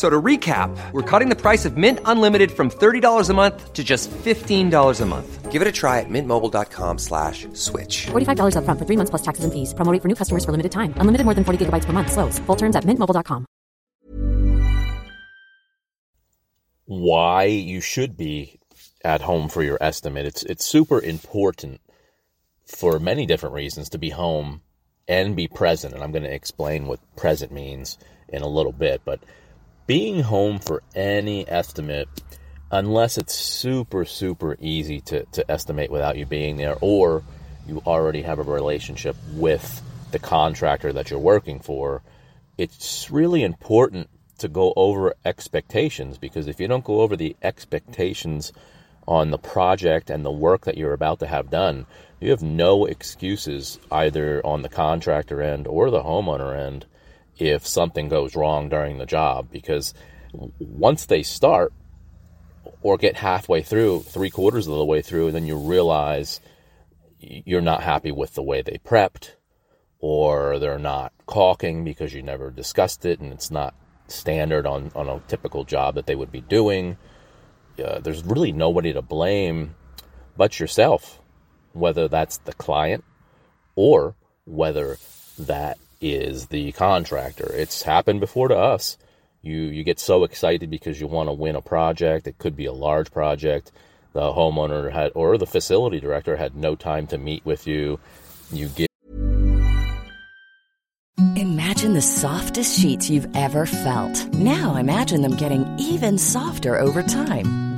F- So to recap, we're cutting the price of Mint Unlimited from $30 a month to just $15 a month. Give it a try at mintmobile.com slash switch. $45 upfront for three months plus taxes and fees. Promo rate for new customers for limited time. Unlimited more than 40 gigabytes per month. Slows. Full terms at mintmobile.com. why you should be at home for your estimate. It's it's super important for many different reasons to be home and be present. And I'm going to explain what present means in a little bit. But being home for any estimate, unless it's super super easy to to estimate without you being there, or you already have a relationship with the contractor that you're working for, it's really important to go over expectations because if you don't go over the expectations on the project and the work that you're about to have done, you have no excuses either on the contractor end or the homeowner end if something goes wrong during the job because once they start or get halfway through, three quarters of the way through, and then you realize you're not happy with the way they prepped or they're not caulking because you never discussed it and it's not standard on, on a typical job that they would be doing. Uh, there's really nobody to blame but yourself, whether that's the client or whether that is the contractor. It's happened before to us. You you get so excited because you want to win a project. It could be a large project. The homeowner had or the facility director had no time to meet with you. You give Imagine the softest sheets you've ever felt. Now imagine them getting even softer over time.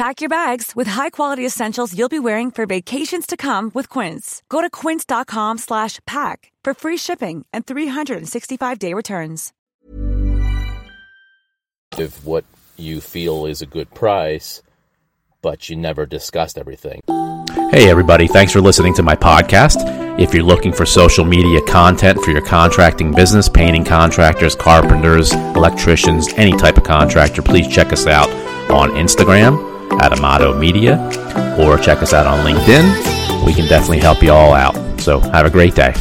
Pack your bags with high-quality essentials you'll be wearing for vacations to come with Quince. Go to quince.com slash pack for free shipping and 365-day returns. if what you feel is a good price, but you never discussed everything. Hey, everybody, thanks for listening to my podcast. If you're looking for social media content for your contracting business, painting contractors, carpenters, electricians, any type of contractor, please check us out on Instagram at Amato Media or check us out on LinkedIn. We can definitely help you all out. So, have a great day.